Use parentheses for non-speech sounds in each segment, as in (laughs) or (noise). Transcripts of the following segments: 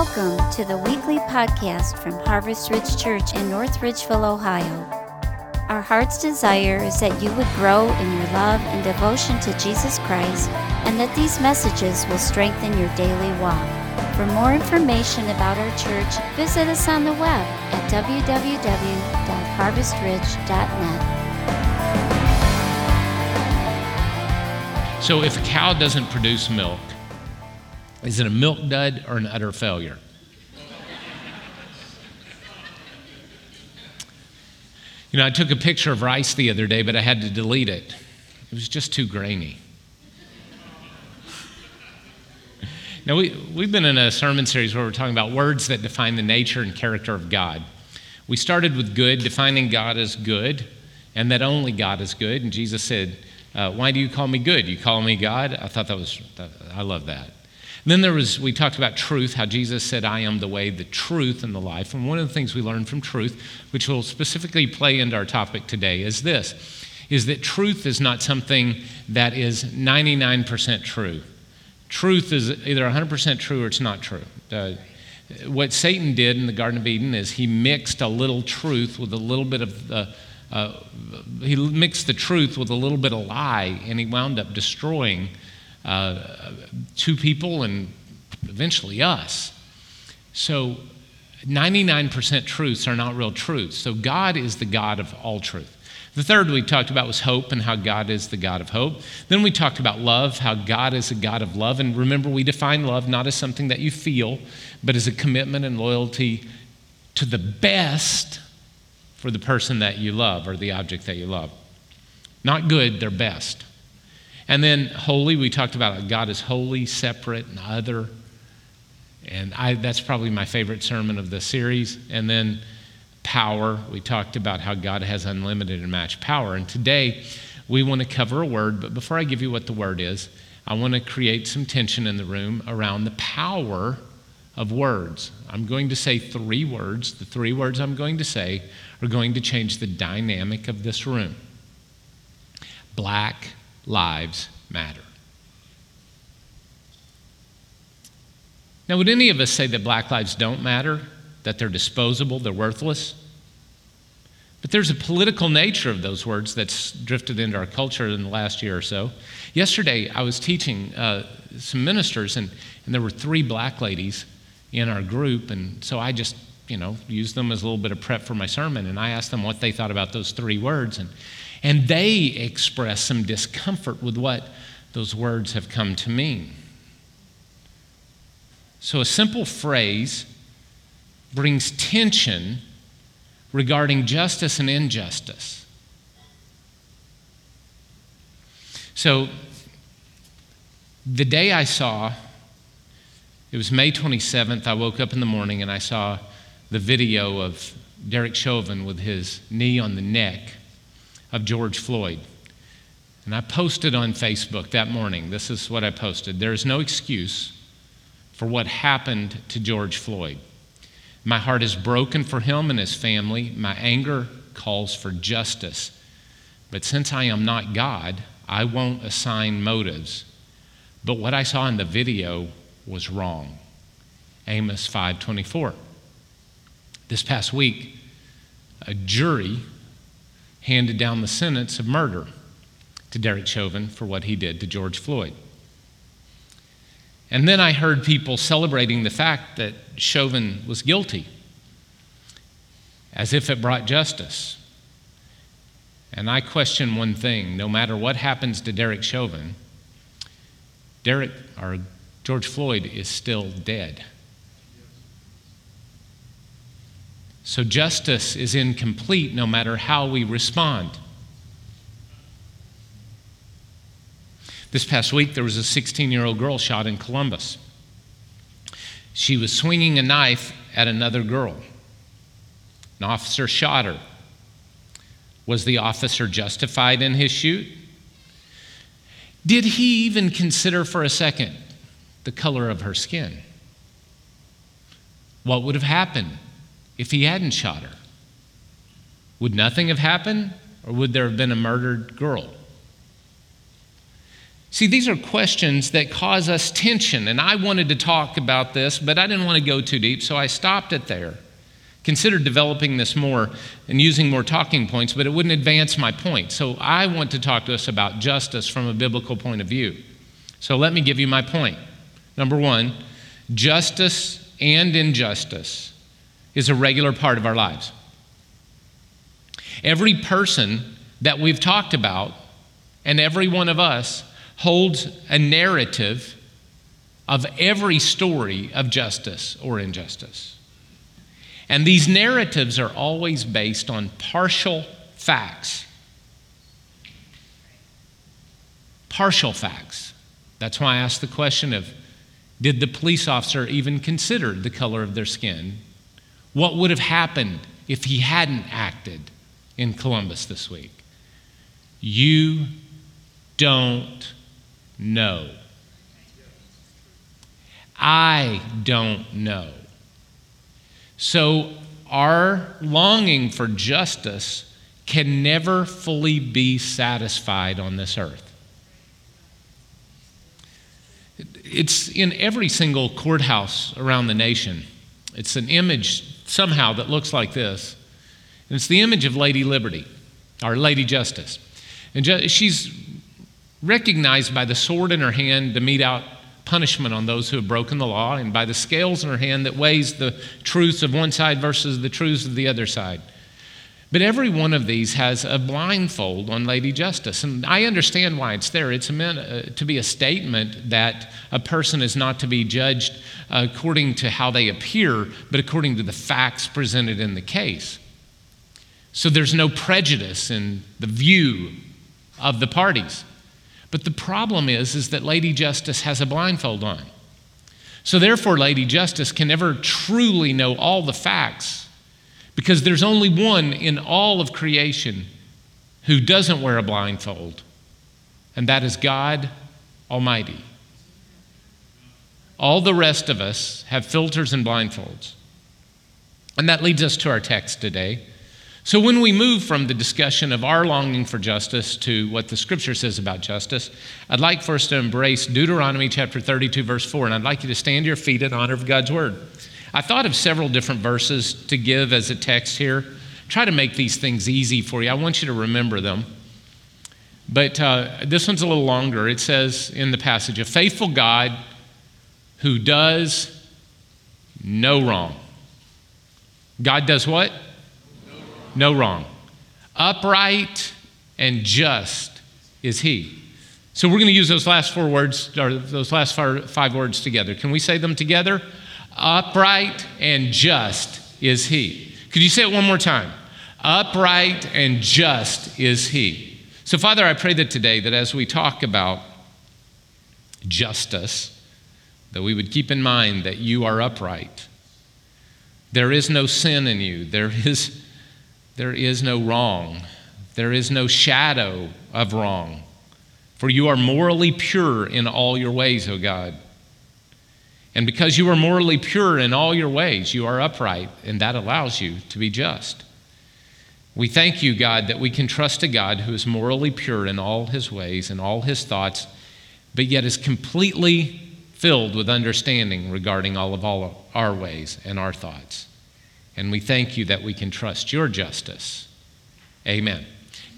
Welcome to the weekly podcast from Harvest Ridge Church in North Ridgeville, Ohio. Our heart's desire is that you would grow in your love and devotion to Jesus Christ and that these messages will strengthen your daily walk. For more information about our church, visit us on the web at www.harvestridge.net. So, if a cow doesn't produce milk, is it a milk dud or an utter failure? You know, I took a picture of rice the other day, but I had to delete it. It was just too grainy. Now, we, we've been in a sermon series where we're talking about words that define the nature and character of God. We started with good, defining God as good, and that only God is good. And Jesus said, uh, Why do you call me good? You call me God? I thought that was, I love that. Then there was, we talked about truth, how Jesus said, I am the way, the truth, and the life. And one of the things we learned from truth, which will specifically play into our topic today, is this is that truth is not something that is 99% true. Truth is either 100% true or it's not true. Uh, what Satan did in the Garden of Eden is he mixed a little truth with a little bit of the, uh, he mixed the truth with a little bit of lie, and he wound up destroying uh, two people and eventually us. So 99% truths are not real truths. So God is the God of all truth. The third we talked about was hope and how God is the God of hope. Then we talked about love, how God is a God of love. And remember, we define love not as something that you feel, but as a commitment and loyalty to the best for the person that you love or the object that you love. Not good, they're best. And then holy, we talked about God is holy, separate, and other. And I, that's probably my favorite sermon of the series. And then power, we talked about how God has unlimited and matched power. And today we want to cover a word, but before I give you what the word is, I want to create some tension in the room around the power of words. I'm going to say three words. The three words I'm going to say are going to change the dynamic of this room black, lives matter. Now, would any of us say that black lives don't matter, that they're disposable, they're worthless? But there's a political nature of those words that's drifted into our culture in the last year or so. Yesterday, I was teaching uh, some ministers, and, and there were three black ladies in our group, and so I just, you know, used them as a little bit of prep for my sermon, and I asked them what they thought about those three words. And and they express some discomfort with what those words have come to mean. So, a simple phrase brings tension regarding justice and injustice. So, the day I saw, it was May 27th, I woke up in the morning and I saw the video of Derek Chauvin with his knee on the neck of George Floyd. And I posted on Facebook that morning. This is what I posted. There is no excuse for what happened to George Floyd. My heart is broken for him and his family. My anger calls for justice. But since I am not God, I won't assign motives. But what I saw in the video was wrong. Amos 5:24. This past week, a jury handed down the sentence of murder to Derek Chauvin for what he did to George Floyd. And then I heard people celebrating the fact that Chauvin was guilty, as if it brought justice. And I question one thing no matter what happens to Derek Chauvin, Derek or George Floyd is still dead. So justice is incomplete no matter how we respond. This past week, there was a 16 year old girl shot in Columbus. She was swinging a knife at another girl. An officer shot her. Was the officer justified in his shoot? Did he even consider for a second the color of her skin? What would have happened if he hadn't shot her? Would nothing have happened, or would there have been a murdered girl? See, these are questions that cause us tension, and I wanted to talk about this, but I didn't want to go too deep, so I stopped it there. Considered developing this more and using more talking points, but it wouldn't advance my point. So I want to talk to us about justice from a biblical point of view. So let me give you my point. Number one, justice and injustice is a regular part of our lives. Every person that we've talked about, and every one of us, holds a narrative of every story of justice or injustice. And these narratives are always based on partial facts. Partial facts. That's why I asked the question of did the police officer even consider the color of their skin? What would have happened if he hadn't acted in Columbus this week? You don't know. I don't know. So, our longing for justice can never fully be satisfied on this earth. It's in every single courthouse around the nation. It's an image somehow that looks like this. And it's the image of Lady Liberty, our Lady Justice. And she's recognized by the sword in her hand to mete out punishment on those who have broken the law, and by the scales in her hand that weighs the truths of one side versus the truths of the other side. But every one of these has a blindfold on Lady Justice. And I understand why it's there. It's meant uh, to be a statement that a person is not to be judged according to how they appear, but according to the facts presented in the case. So there's no prejudice in the view of the parties. But the problem is, is that Lady Justice has a blindfold on. So therefore, Lady Justice can never truly know all the facts because there's only one in all of creation who doesn't wear a blindfold, and that is God Almighty. All the rest of us have filters and blindfolds. And that leads us to our text today. So, when we move from the discussion of our longing for justice to what the scripture says about justice, I'd like for us to embrace Deuteronomy chapter 32, verse 4, and I'd like you to stand to your feet in honor of God's word. I thought of several different verses to give as a text here. Try to make these things easy for you. I want you to remember them. But uh, this one's a little longer. It says in the passage, A faithful God who does no wrong. God does what? no wrong. Upright and just is he. So we're going to use those last four words, or those last five words together. Can we say them together? Upright and just is he. Could you say it one more time? Upright and just is he. So, Father, I pray that today, that as we talk about justice, that we would keep in mind that you are upright. There is no sin in you. There is there is no wrong, there is no shadow of wrong. For you are morally pure in all your ways, O God. And because you are morally pure in all your ways, you are upright, and that allows you to be just. We thank you, God, that we can trust a God who is morally pure in all his ways and all his thoughts, but yet is completely filled with understanding regarding all of all our ways and our thoughts. And we thank you that we can trust your justice. Amen.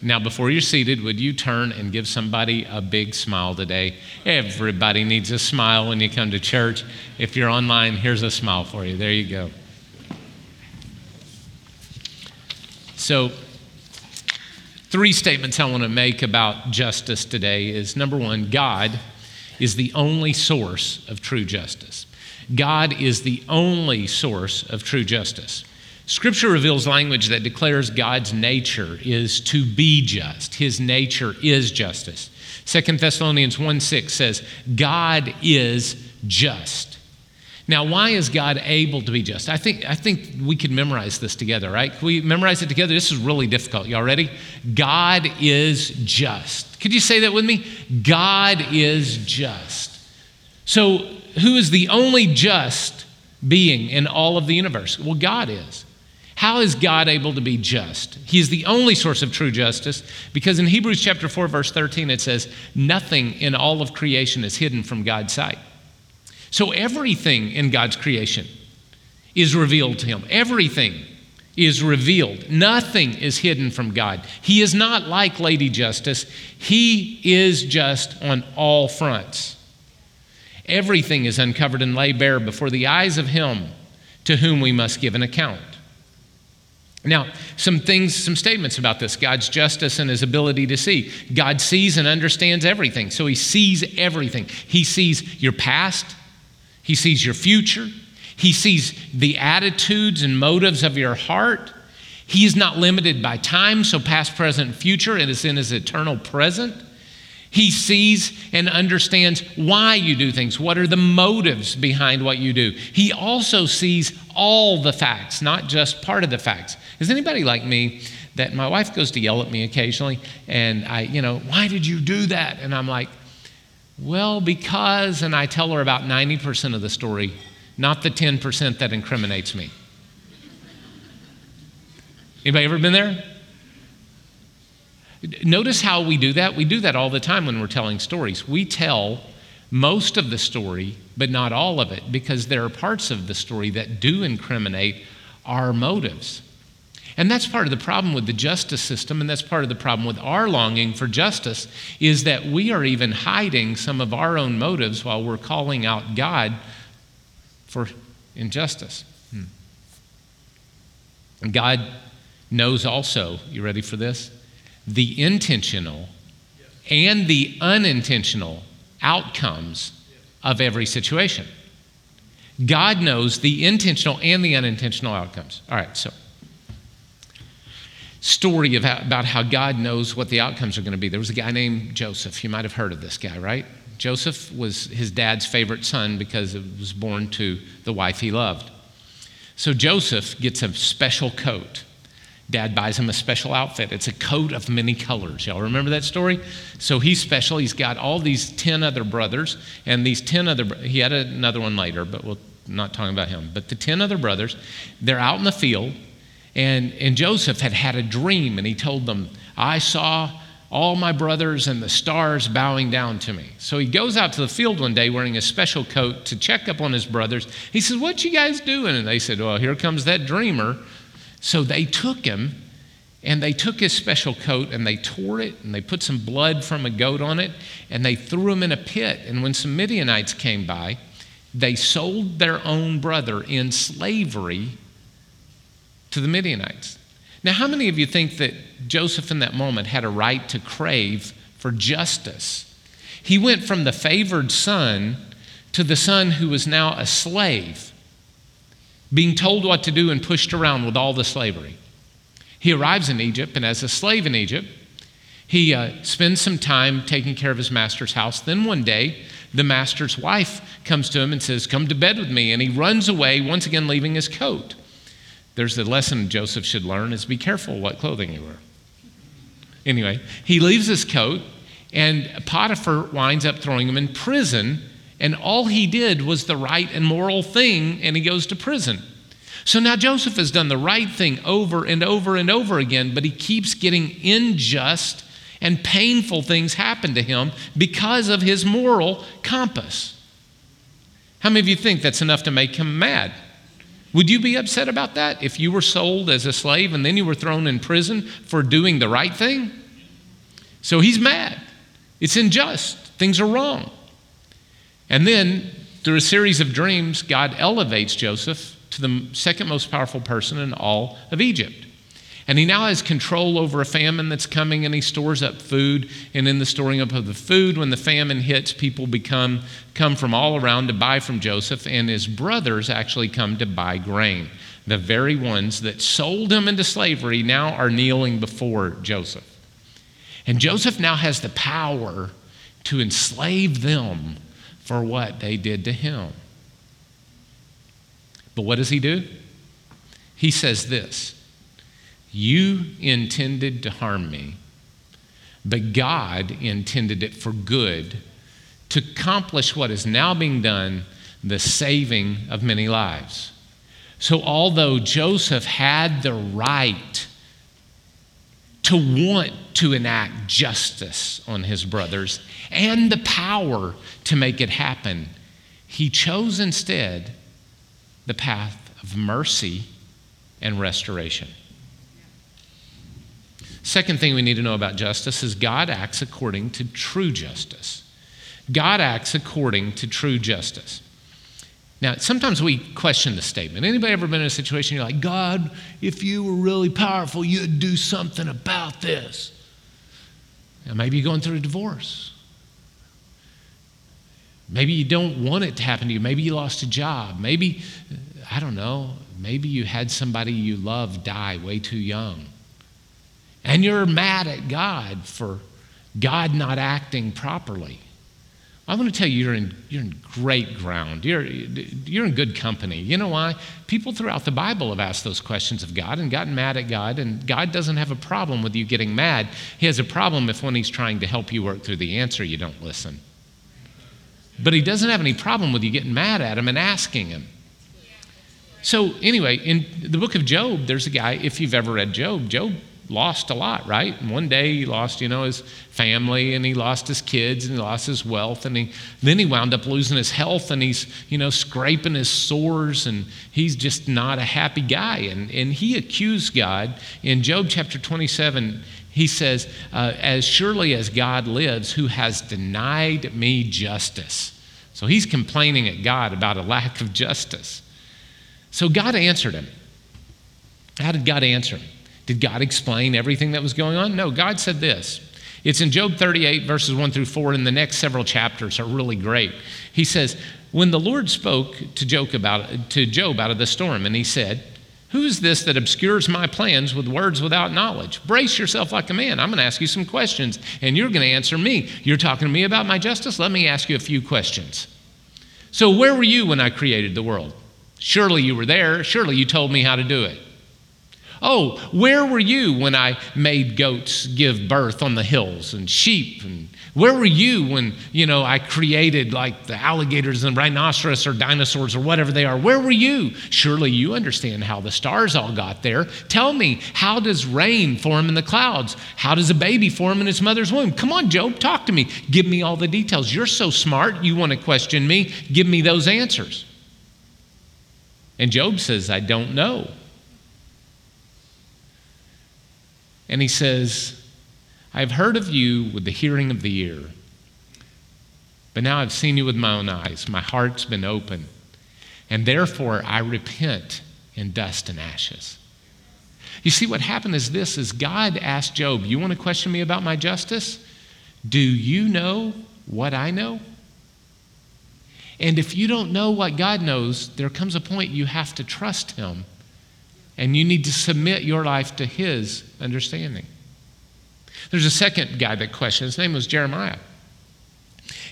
Now, before you're seated, would you turn and give somebody a big smile today? Everybody needs a smile when you come to church. If you're online, here's a smile for you. There you go. So, three statements I want to make about justice today is number one, God is the only source of true justice. God is the only source of true justice. Scripture reveals language that declares God's nature is to be just. His nature is justice. 2 Thessalonians 1 6 says, God is just. Now, why is God able to be just? I think, I think we could memorize this together, right? Can we memorize it together? This is really difficult. Y'all ready? God is just. Could you say that with me? God is just. So, who is the only just being in all of the universe? Well, God is. How is God able to be just? He is the only source of true justice because in Hebrews chapter 4 verse 13 it says nothing in all of creation is hidden from God's sight. So everything in God's creation is revealed to him. Everything is revealed. Nothing is hidden from God. He is not like Lady Justice. He is just on all fronts. Everything is uncovered and laid bare before the eyes of him to whom we must give an account. Now, some things, some statements about this God's justice and his ability to see. God sees and understands everything. So he sees everything. He sees your past, he sees your future, he sees the attitudes and motives of your heart. He is not limited by time, so past, present, future, and is in his eternal present. He sees and understands why you do things. What are the motives behind what you do? He also sees all the facts, not just part of the facts. Is anybody like me that my wife goes to yell at me occasionally and I, you know, why did you do that? And I'm like, well, because, and I tell her about 90% of the story, not the 10% that incriminates me. Anybody ever been there? Notice how we do that. We do that all the time when we're telling stories. We tell most of the story, but not all of it, because there are parts of the story that do incriminate our motives. And that's part of the problem with the justice system, and that's part of the problem with our longing for justice, is that we are even hiding some of our own motives while we're calling out God for injustice. Hmm. And God knows also, you ready for this? The intentional and the unintentional outcomes of every situation. God knows the intentional and the unintentional outcomes. All right, so story how, about how God knows what the outcomes are going to be. There was a guy named Joseph. You might have heard of this guy, right? Joseph was his dad's favorite son because it was born to the wife he loved. So Joseph gets a special coat Dad buys him a special outfit. It's a coat of many colors. Y'all remember that story? So he's special. He's got all these 10 other brothers, and these 10 other, he had another one later, but we'll not talking about him. But the 10 other brothers, they're out in the field, and, and Joseph had had a dream, and he told them, I saw all my brothers and the stars bowing down to me. So he goes out to the field one day wearing a special coat to check up on his brothers. He says, What you guys doing? And they said, Well, here comes that dreamer so they took him and they took his special coat and they tore it and they put some blood from a goat on it and they threw him in a pit. And when some Midianites came by, they sold their own brother in slavery to the Midianites. Now, how many of you think that Joseph in that moment had a right to crave for justice? He went from the favored son to the son who was now a slave being told what to do and pushed around with all the slavery. He arrives in Egypt, and as a slave in Egypt, he uh, spends some time taking care of his master's house. Then one day, the master's wife comes to him and says, Come to bed with me. And he runs away, once again leaving his coat. There's the lesson Joseph should learn is be careful what clothing you wear. Anyway, he leaves his coat, and Potiphar winds up throwing him in prison and all he did was the right and moral thing, and he goes to prison. So now Joseph has done the right thing over and over and over again, but he keeps getting unjust and painful things happen to him because of his moral compass. How many of you think that's enough to make him mad? Would you be upset about that if you were sold as a slave and then you were thrown in prison for doing the right thing? So he's mad. It's unjust. Things are wrong. And then, through a series of dreams, God elevates Joseph to the second most powerful person in all of Egypt. And he now has control over a famine that's coming, and he stores up food. And in the storing up of the food, when the famine hits, people become come from all around to buy from Joseph, and his brothers actually come to buy grain. The very ones that sold him into slavery now are kneeling before Joseph. And Joseph now has the power to enslave them for what they did to him. But what does he do? He says this You intended to harm me, but God intended it for good to accomplish what is now being done the saving of many lives. So, although Joseph had the right to want to enact justice on his brothers and the power to make it happen, he chose instead the path of mercy and restoration. Second thing we need to know about justice is God acts according to true justice. God acts according to true justice. Now, sometimes we question the statement. Anybody ever been in a situation you're like, God, if you were really powerful, you'd do something about this? Now, maybe you're going through a divorce. Maybe you don't want it to happen to you. Maybe you lost a job. Maybe, I don't know, maybe you had somebody you love die way too young. And you're mad at God for God not acting properly. I want to tell you, you're in, you're in great ground. You're, you're in good company. You know why? People throughout the Bible have asked those questions of God and gotten mad at God, and God doesn't have a problem with you getting mad. He has a problem if, when He's trying to help you work through the answer, you don't listen. But He doesn't have any problem with you getting mad at Him and asking Him. So, anyway, in the book of Job, there's a guy, if you've ever read Job, Job lost a lot, right? And one day he lost, you know, his family and he lost his kids and he lost his wealth and he, then he wound up losing his health and he's, you know, scraping his sores and he's just not a happy guy. And, and he accused God in Job chapter 27. He says, uh, As surely as God lives, who has denied me justice. So he's complaining at God about a lack of justice. So God answered him. How did God answer him? Did God explain everything that was going on? No, God said this. It's in Job 38, verses 1 through 4, and the next several chapters are really great. He says, When the Lord spoke to Job, about, to Job out of the storm, and he said, Who's this that obscures my plans with words without knowledge? Brace yourself like a man. I'm going to ask you some questions, and you're going to answer me. You're talking to me about my justice? Let me ask you a few questions. So, where were you when I created the world? Surely you were there. Surely you told me how to do it. Oh, where were you when I made goats give birth on the hills and sheep? And where were you when, you know, I created like the alligators and rhinoceros or dinosaurs or whatever they are? Where were you? Surely you understand how the stars all got there. Tell me, how does rain form in the clouds? How does a baby form in its mother's womb? Come on, Job, talk to me. Give me all the details. You're so smart. You want to question me. Give me those answers. And Job says, I don't know. And he says, I have heard of you with the hearing of the ear, but now I've seen you with my own eyes. My heart's been open, and therefore I repent in dust and ashes. You see, what happened is this is God asked Job, You want to question me about my justice? Do you know what I know? And if you don't know what God knows, there comes a point you have to trust Him and you need to submit your life to his understanding. There's a second guy that questioned. His name was Jeremiah.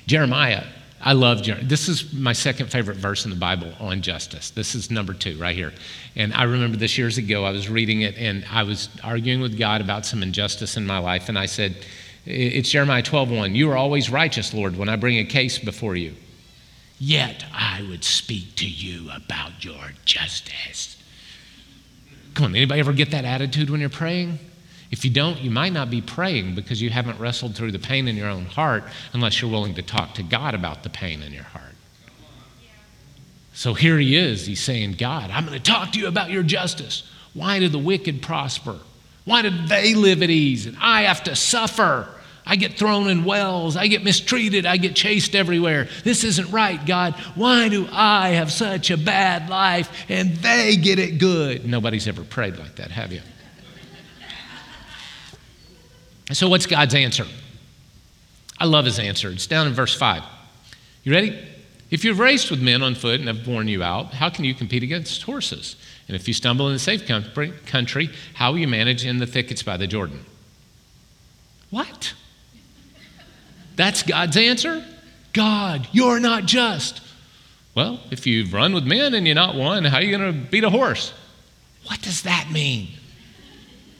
Jeremiah, I love Jeremiah. This is my second favorite verse in the Bible on justice. This is number two right here. And I remember this years ago, I was reading it and I was arguing with God about some injustice in my life. And I said, It's Jeremiah 12 1. You are always righteous, Lord, when I bring a case before you. Yet I would speak to you about your justice. Come on, anybody ever get that attitude when you're praying? If you don't, you might not be praying because you haven't wrestled through the pain in your own heart unless you're willing to talk to God about the pain in your heart. So here he is. He's saying, God, I'm going to talk to you about your justice. Why do the wicked prosper? Why do they live at ease and I have to suffer? I get thrown in wells. I get mistreated. I get chased everywhere. This isn't right, God. Why do I have such a bad life and they get it good? Nobody's ever prayed like that, have you? So, what's God's answer? I love his answer. It's down in verse 5. You ready? If you've raced with men on foot and have worn you out, how can you compete against horses? And if you stumble in a safe country, how will you manage in the thickets by the Jordan? What? That's God's answer? God, you're not just. Well, if you've run with men and you're not one, how are you going to beat a horse? What does that mean?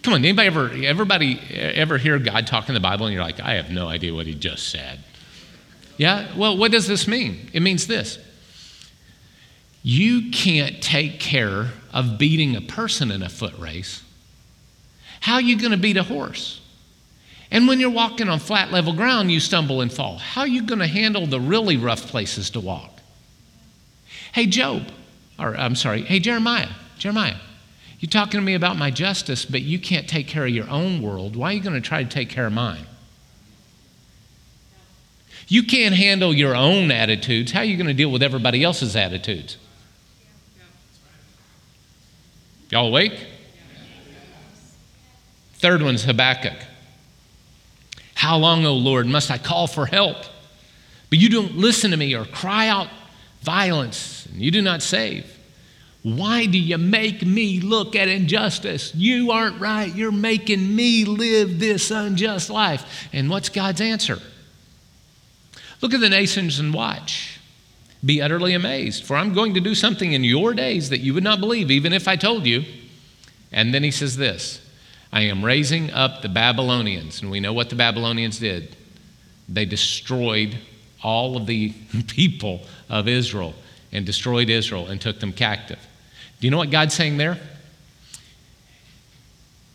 Come on, anybody ever, everybody ever hear God talk in the Bible and you're like, I have no idea what he just said? Yeah? Well, what does this mean? It means this. You can't take care of beating a person in a foot race. How are you going to beat a horse? And when you're walking on flat level ground, you stumble and fall. How are you going to handle the really rough places to walk? Hey, Job, or I'm sorry, hey, Jeremiah, Jeremiah, you're talking to me about my justice, but you can't take care of your own world. Why are you going to try to take care of mine? You can't handle your own attitudes. How are you going to deal with everybody else's attitudes? Y'all awake? Third one's Habakkuk. How long, O Lord, must I call for help? But you don't listen to me or cry out violence, and you do not save. Why do you make me look at injustice? You aren't right. You're making me live this unjust life. And what's God's answer? Look at the nations and watch. Be utterly amazed, for I'm going to do something in your days that you would not believe, even if I told you. And then he says this I am raising up the Babylonians. And we know what the Babylonians did. They destroyed all of the (laughs) people of Israel and destroyed Israel and took them captive. Do you know what God's saying there?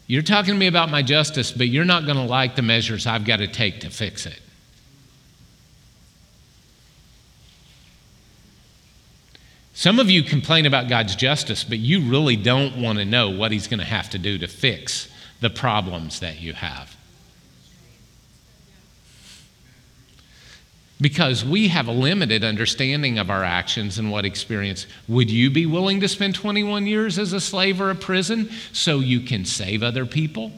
You're talking to me about my justice, but you're not going to like the measures I've got to take to fix it. Some of you complain about God's justice, but you really don't want to know what He's going to have to do to fix the problems that you have. because we have a limited understanding of our actions and what experience. Would you be willing to spend 21 years as a slave or a prison so you can save other people?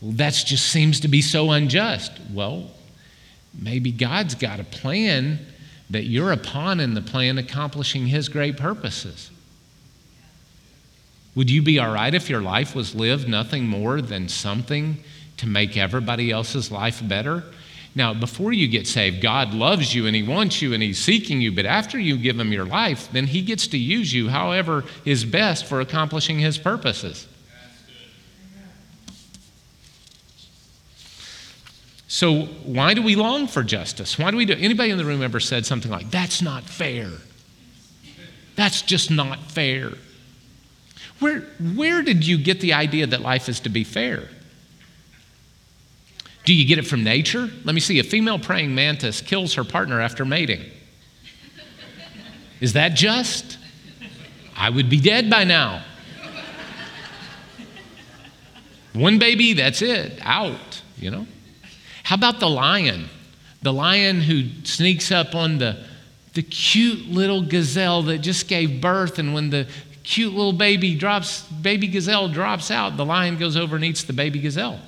Well, that just seems to be so unjust. Well, maybe God's got a plan that you're a pawn in the plan accomplishing His great purposes. Would you be all right if your life was lived nothing more than something to make everybody else's life better? Now, before you get saved, God loves you and He wants you and He's seeking you, but after you give Him your life, then He gets to use you however is best for accomplishing His purposes. So, why do we long for justice? Why do we do anybody in the room ever said something like, that's not fair? That's just not fair. Where, where did you get the idea that life is to be fair? Do you get it from nature? Let me see. A female praying mantis kills her partner after mating. Is that just? I would be dead by now. One baby, that's it, out, you know? How about the lion? The lion who sneaks up on the, the cute little gazelle that just gave birth, and when the cute little baby drops, baby gazelle drops out, the lion goes over and eats the baby gazelle.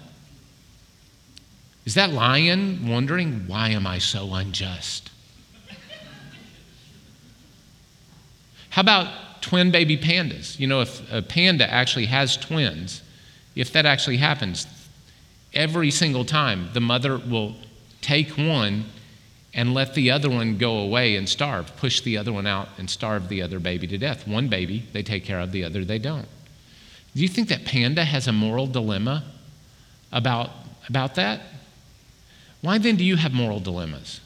Is that lion wondering, why am I so unjust? How about twin baby pandas? You know, if a panda actually has twins, if that actually happens, every single time the mother will take one and let the other one go away and starve, push the other one out and starve the other baby to death. One baby they take care of, the other they don't. Do you think that panda has a moral dilemma about, about that? Why then do you have moral dilemmas?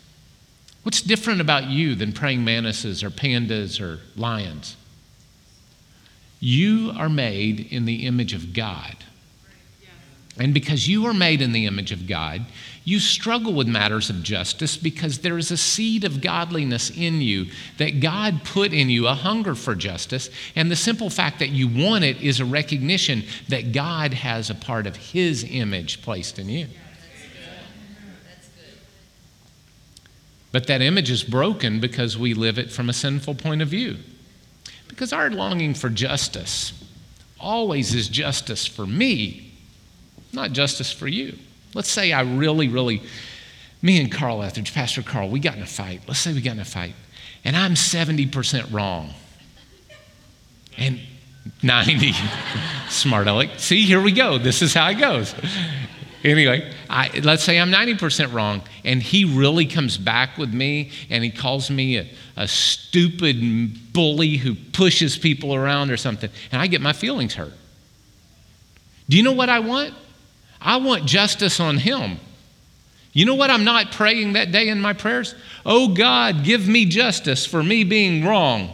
What's different about you than praying mantises or pandas or lions? You are made in the image of God. And because you are made in the image of God, you struggle with matters of justice because there is a seed of godliness in you that God put in you, a hunger for justice. And the simple fact that you want it is a recognition that God has a part of His image placed in you. But that image is broken because we live it from a sinful point of view. Because our longing for justice always is justice for me, not justice for you. Let's say I really, really, me and Carl Etheridge, Pastor Carl, we got in a fight. Let's say we got in a fight, and I'm 70% wrong. And 90, (laughs) smart aleck. See, here we go. This is how it goes. Anyway, I, let's say I'm 90% wrong, and he really comes back with me and he calls me a, a stupid bully who pushes people around or something, and I get my feelings hurt. Do you know what I want? I want justice on him. You know what I'm not praying that day in my prayers? Oh God, give me justice for me being wrong.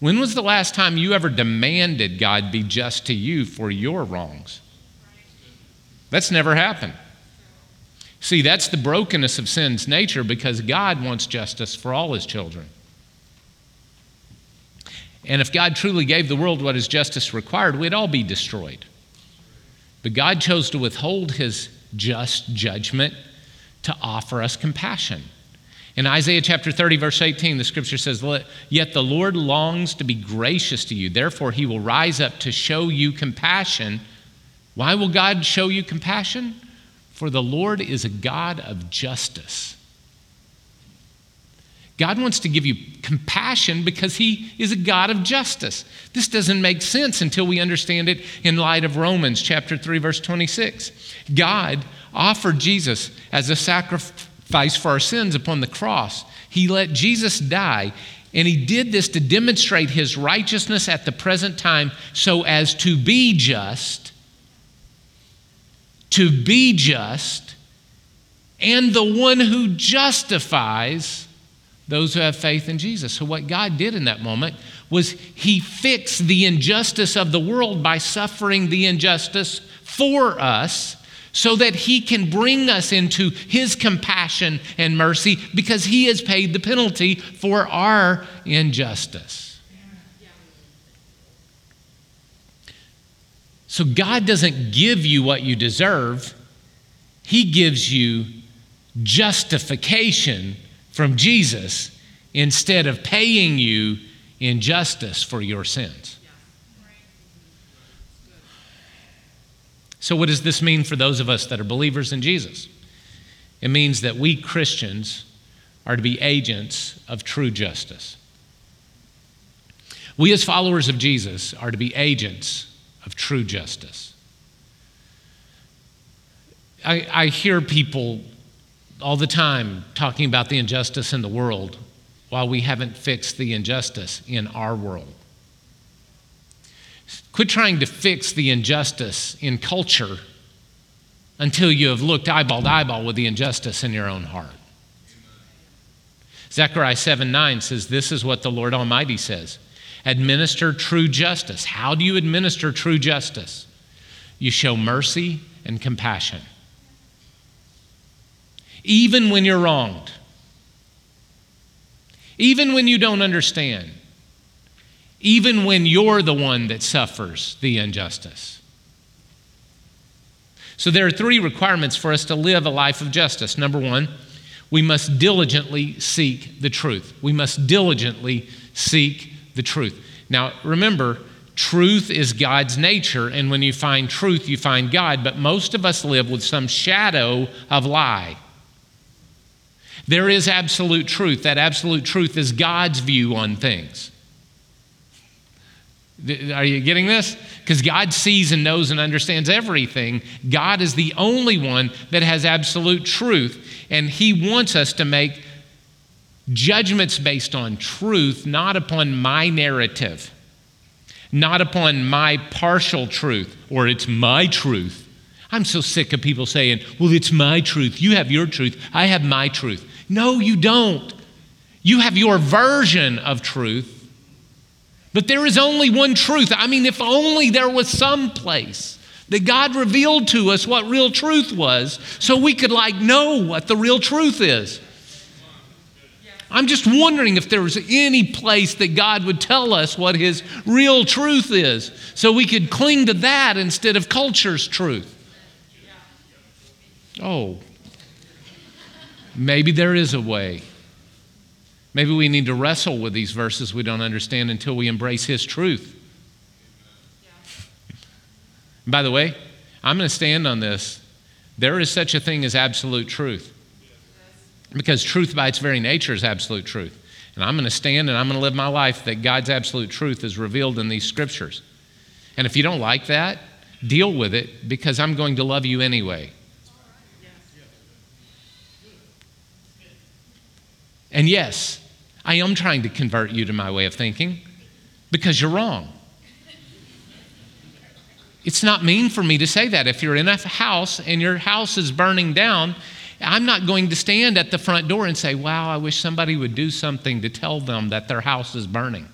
When was the last time you ever demanded God be just to you for your wrongs? That's never happened. See, that's the brokenness of sin's nature because God wants justice for all his children. And if God truly gave the world what his justice required, we'd all be destroyed. But God chose to withhold his just judgment to offer us compassion. In Isaiah chapter 30, verse 18, the scripture says, Yet the Lord longs to be gracious to you. Therefore, he will rise up to show you compassion. Why will God show you compassion? For the Lord is a God of justice. God wants to give you compassion because He is a God of justice. This doesn't make sense until we understand it in light of Romans chapter 3, verse 26. God offered Jesus as a sacrifice for our sins upon the cross. He let Jesus die, and He did this to demonstrate His righteousness at the present time so as to be just, to be just, and the one who justifies those who have faith in Jesus. So, what God did in that moment was He fixed the injustice of the world by suffering the injustice for us so that He can bring us into His compassion and mercy because He has paid the penalty for our injustice. So, God doesn't give you what you deserve, He gives you justification from Jesus instead of paying you in justice for your sins. So, what does this mean for those of us that are believers in Jesus? It means that we Christians are to be agents of true justice. We, as followers of Jesus, are to be agents of true justice. I, I hear people all the time talking about the injustice in the world while we haven't fixed the injustice in our world. Quit trying to fix the injustice in culture until you have looked eyeball to eyeball with the injustice in your own heart. Zechariah 7 9 says, This is what the Lord Almighty says administer true justice. How do you administer true justice? You show mercy and compassion even when you're wronged, even when you don't understand, even when you're the one that suffers the injustice. So, there are three requirements for us to live a life of justice. Number one, we must diligently seek the truth. We must diligently seek the truth. Now, remember, truth is God's nature, and when you find truth, you find God, but most of us live with some shadow of lie. There is absolute truth. That absolute truth is God's view on things. Are you getting this? Because God sees and knows and understands everything. God is the only one that has absolute truth. And He wants us to make judgments based on truth, not upon my narrative, not upon my partial truth, or it's my truth. I'm so sick of people saying, well, it's my truth. You have your truth. I have my truth. No, you don't. You have your version of truth. But there is only one truth. I mean, if only there was some place that God revealed to us what real truth was so we could like know what the real truth is. I'm just wondering if there was any place that God would tell us what his real truth is so we could cling to that instead of culture's truth. Oh, Maybe there is a way. Maybe we need to wrestle with these verses we don't understand until we embrace His truth. By the way, I'm going to stand on this. There is such a thing as absolute truth. Because truth by its very nature is absolute truth. And I'm going to stand and I'm going to live my life that God's absolute truth is revealed in these scriptures. And if you don't like that, deal with it because I'm going to love you anyway. And yes, I am trying to convert you to my way of thinking because you're wrong. It's not mean for me to say that. If you're in a house and your house is burning down, I'm not going to stand at the front door and say, Wow, I wish somebody would do something to tell them that their house is burning.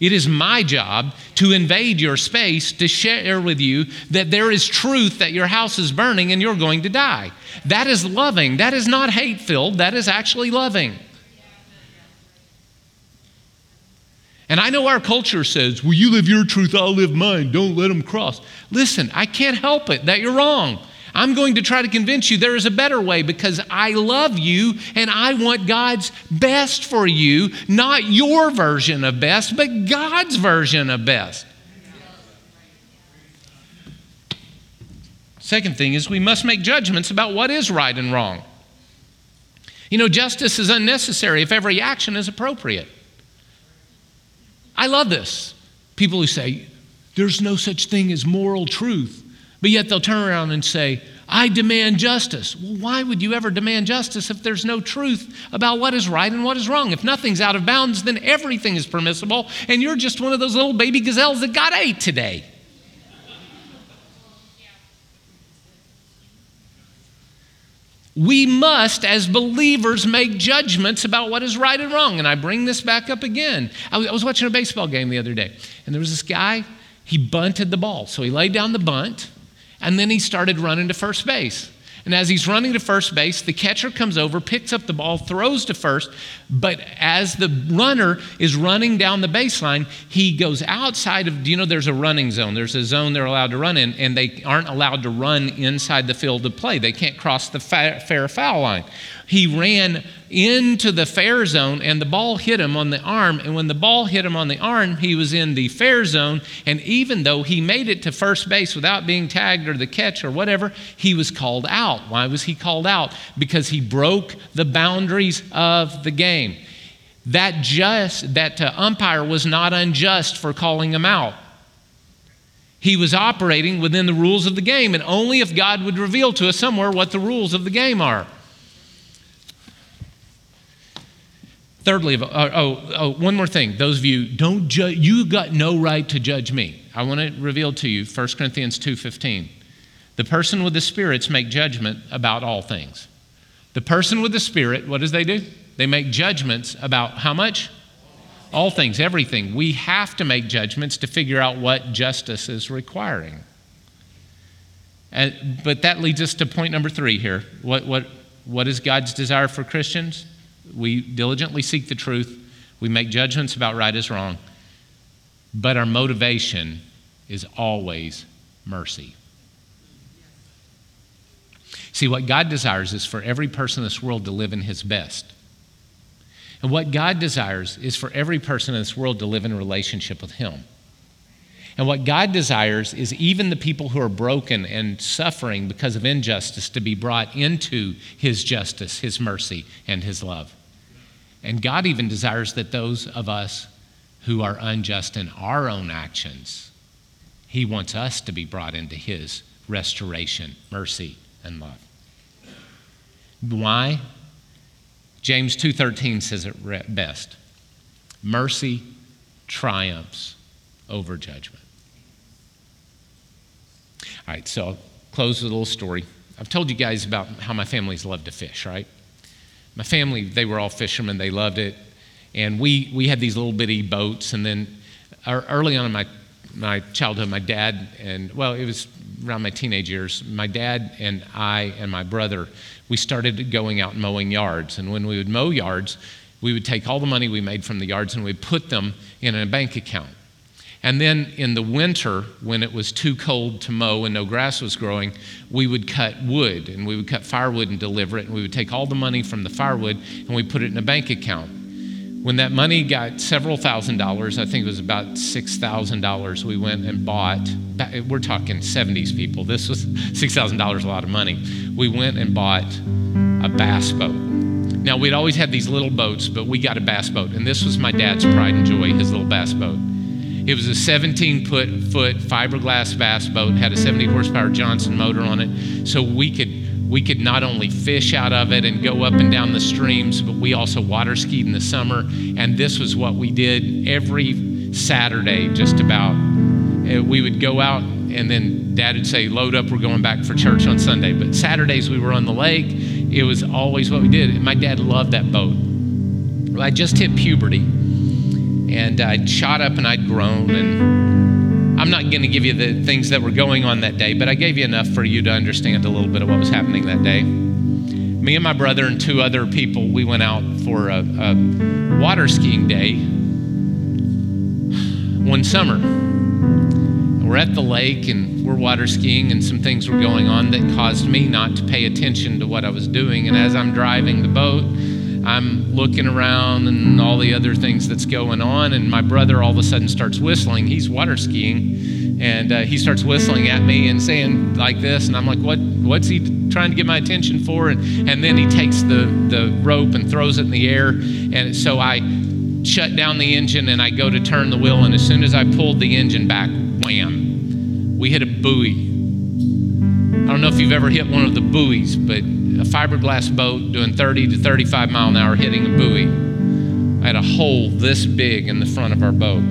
It is my job to invade your space to share with you that there is truth that your house is burning and you're going to die. That is loving. That is not hate filled. That is actually loving. And I know our culture says, well, you live your truth, I'll live mine. Don't let them cross. Listen, I can't help it that you're wrong. I'm going to try to convince you there is a better way because I love you and I want God's best for you, not your version of best, but God's version of best. Second thing is we must make judgments about what is right and wrong. You know, justice is unnecessary if every action is appropriate. I love this. People who say, there's no such thing as moral truth. But yet they'll turn around and say, I demand justice. Well, why would you ever demand justice if there's no truth about what is right and what is wrong? If nothing's out of bounds, then everything is permissible, and you're just one of those little baby gazelles that got ate today. We must, as believers, make judgments about what is right and wrong. And I bring this back up again. I was, watching a baseball game the other day, and there was this guy, he bunted the ball. So he laid down the bunt, and then he started running to first base. And as he's running to first base, the catcher comes over, picks up the ball, throws to first. But as the runner is running down the baseline, he goes outside of, do you know there's a running zone? There's a zone they're allowed to run in, and they aren't allowed to run inside the field of play. They can't cross the fair foul line. He ran into the fair zone and the ball hit him on the arm. And when the ball hit him on the arm, he was in the fair zone. And even though he made it to first base without being tagged or the catch or whatever, he was called out. Why was he called out? Because he broke the boundaries of the game. That just that uh, umpire was not unjust for calling him out. He was operating within the rules of the game, and only if God would reveal to us somewhere what the rules of the game are. Thirdly, uh, oh, oh, one more thing. Those of you don't judge. You got no right to judge me. I want to reveal to you 1 Corinthians 2:15. The person with the spirits make judgment about all things. The person with the spirit, what does they do? They make judgments about how much? All things, everything. We have to make judgments to figure out what justice is requiring. And, but that leads us to point number three here. What, what, what is God's desire for Christians? We diligently seek the truth. We make judgments about right as wrong. But our motivation is always mercy. See, what God desires is for every person in this world to live in his best. And what God desires is for every person in this world to live in relationship with him. And what God desires is even the people who are broken and suffering because of injustice to be brought into His justice, His mercy, and His love. And God even desires that those of us who are unjust in our own actions, He wants us to be brought into His restoration, mercy, and love. Why? James 2:13 says it best. Mercy triumphs over judgment. All right, so I'll close with a little story. I've told you guys about how my family's loved to fish, right? My family, they were all fishermen, they loved it. And we, we had these little bitty boats. And then er, early on in my, my childhood, my dad and, well, it was around my teenage years, my dad and I and my brother, we started going out mowing yards. And when we would mow yards, we would take all the money we made from the yards and we'd put them in a bank account. And then in the winter, when it was too cold to mow and no grass was growing, we would cut wood and we would cut firewood and deliver it. And we would take all the money from the firewood and we put it in a bank account. When that money got several thousand dollars, I think it was about $6,000, we went and bought, we're talking 70s people, this was (laughs) $6,000 a lot of money. We went and bought a bass boat. Now, we'd always had these little boats, but we got a bass boat, and this was my dad's pride and joy, his little bass boat. It was a 17 foot, fiberglass bass boat, had a 70 horsepower Johnson motor on it. So we could, we could not only fish out of it and go up and down the streams, but we also water skied in the summer. And this was what we did every Saturday, just about. Uh, we would go out and then dad would say, load up, we're going back for church on Sunday. But Saturdays we were on the lake. It was always what we did. And my dad loved that boat. I just hit puberty and I'd shot up and I'd grown. And I'm not going to give you the things that were going on that day, but I gave you enough for you to understand a little bit of what was happening that day. Me and my brother and two other people, we went out for a, a water skiing day one summer. We're at the lake and we're water skiing, and some things were going on that caused me not to pay attention to what I was doing. And as I'm driving the boat, I'm looking around and all the other things that's going on, and my brother all of a sudden starts whistling. He's water skiing, and uh, he starts whistling at me and saying like this, and I'm like, "What? What's he trying to get my attention for?" And, and then he takes the the rope and throws it in the air, and so I shut down the engine and I go to turn the wheel, and as soon as I pulled the engine back, wham, we hit a buoy. I don't know if you've ever hit one of the buoys, but a fiberglass boat doing 30 to 35 mile an hour hitting a buoy. I had a hole this big in the front of our boat.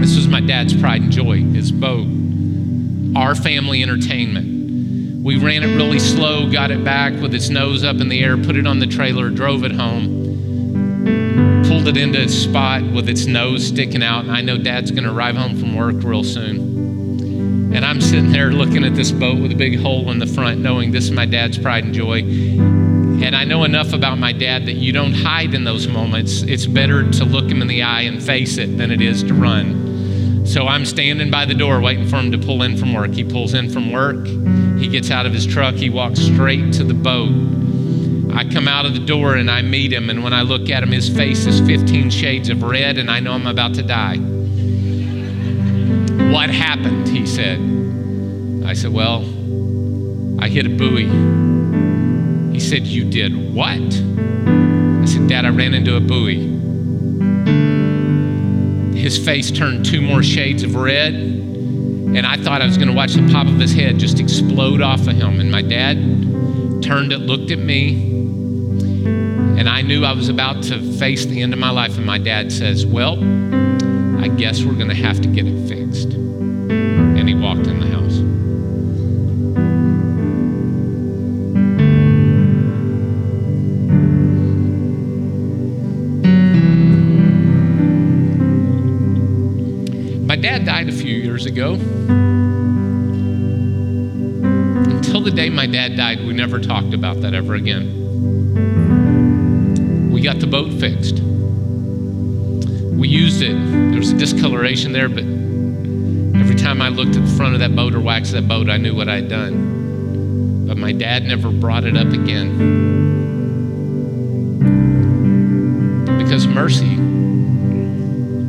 This was my dad's pride and joy, his boat. Our family entertainment. We ran it really slow, got it back with its nose up in the air, put it on the trailer, drove it home, pulled it into its spot with its nose sticking out. I know dad's going to arrive home from work real soon. And I'm sitting there looking at this boat with a big hole in the front, knowing this is my dad's pride and joy. And I know enough about my dad that you don't hide in those moments. It's better to look him in the eye and face it than it is to run. So I'm standing by the door waiting for him to pull in from work. He pulls in from work, he gets out of his truck, he walks straight to the boat. I come out of the door and I meet him, and when I look at him, his face is 15 shades of red, and I know I'm about to die. What happened? He said. I said, Well, I hit a buoy. He said, You did what? I said, Dad, I ran into a buoy. His face turned two more shades of red, and I thought I was going to watch the top of his head just explode off of him. And my dad turned it, looked at me, and I knew I was about to face the end of my life. And my dad says, Well, I guess we're going to have to get it fixed. And he walked in the house. My dad died a few years ago. Until the day my dad died, we never talked about that ever again. We got the boat fixed. We used it. There was a discoloration there, but every time I looked at the front of that boat or waxed that boat, I knew what I'd done. But my dad never brought it up again. Because mercy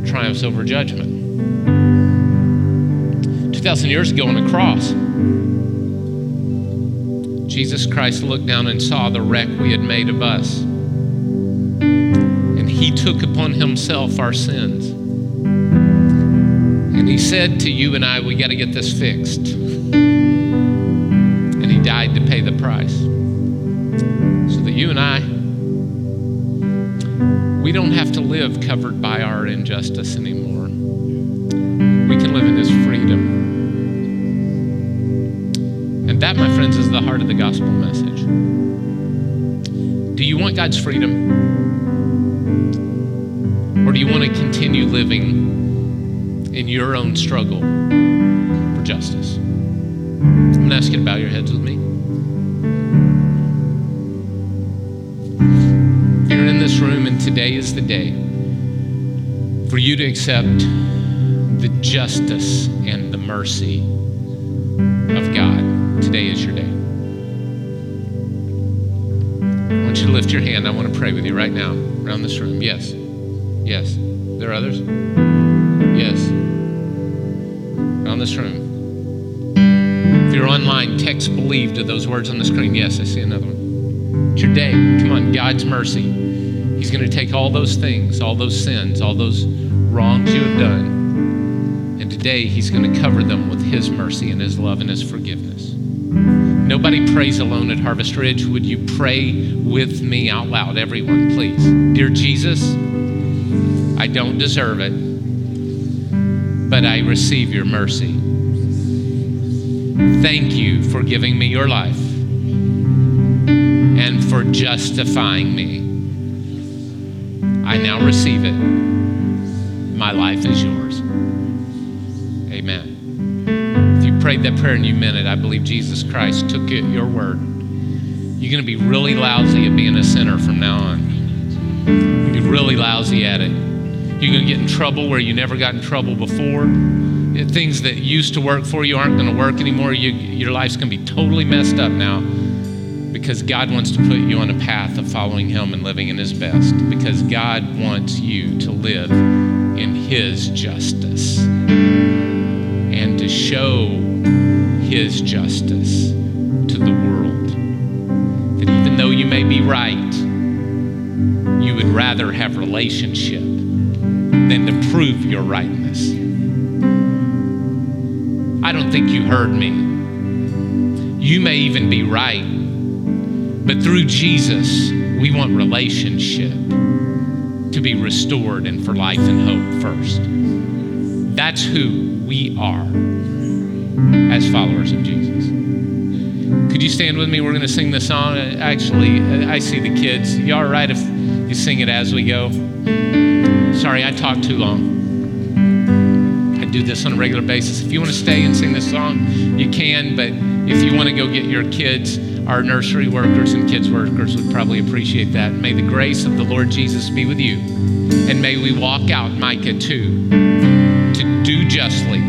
triumphs over judgment. 2,000 years ago on the cross, Jesus Christ looked down and saw the wreck we had made of us. And he took upon himself our sins. He said to you and I, we got to get this fixed. And he died to pay the price. So that you and I, we don't have to live covered by our injustice anymore. We can live in his freedom. And that, my friends, is the heart of the gospel message. Do you want God's freedom? Or do you want to continue living in your own struggle for justice? I'm going to ask you to bow your heads with me. You're in this room and today is the day for you to accept the justice and the mercy of God, today is your day. I want you to lift your hand. I want to pray with you right now around this room. Yes. Yes. There are others? Yes. Around this room. If you're online, text believe to those words on the screen. Yes, I see another one. It's your day. Come on, God's mercy. He's going to take all those things, all those sins, all those wrongs you have done, and today He's going to cover them with His mercy and His love and His forgiveness. Nobody prays alone at Harvest Ridge. Would you pray with me out loud, everyone, please? Dear Jesus, I don't deserve it, but I receive your mercy. Thank you for giving me your life and for justifying me. I now receive it. My life is yours. Amen. If you prayed that prayer and you meant it, I believe Jesus Christ took it, your word. You're going to be really lousy at being a sinner from now on. You'll be really lousy at it. You're going to get in trouble where you never got in trouble before. Things that used to work for you aren't going to work anymore. You, your life's going to be totally messed up now because God wants to put you on a path of following Him and living in His best. Because God wants you to live in His justice and to show His justice to the world. That even though you may be right, you would rather have relationship than to prove your rightness. I don't think you heard me. You may even be right, but through Jesus, we want relationship to be restored and for life and hope first. That's who we are as followers of Jesus. Could you stand with me? We're going to sing the song. Actually, I see the kids. You all right if you sing it as we go? Sorry, I talked too long. I do this on a regular basis. If you want to stay and sing this song, you can, but if you want to go get your kids, our nursery workers and kids workers would probably appreciate that. May the grace of the Lord Jesus be with you. And may we walk out Micah 2 to do justly,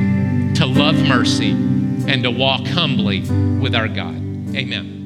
to love mercy, and to walk humbly with our God. Amen.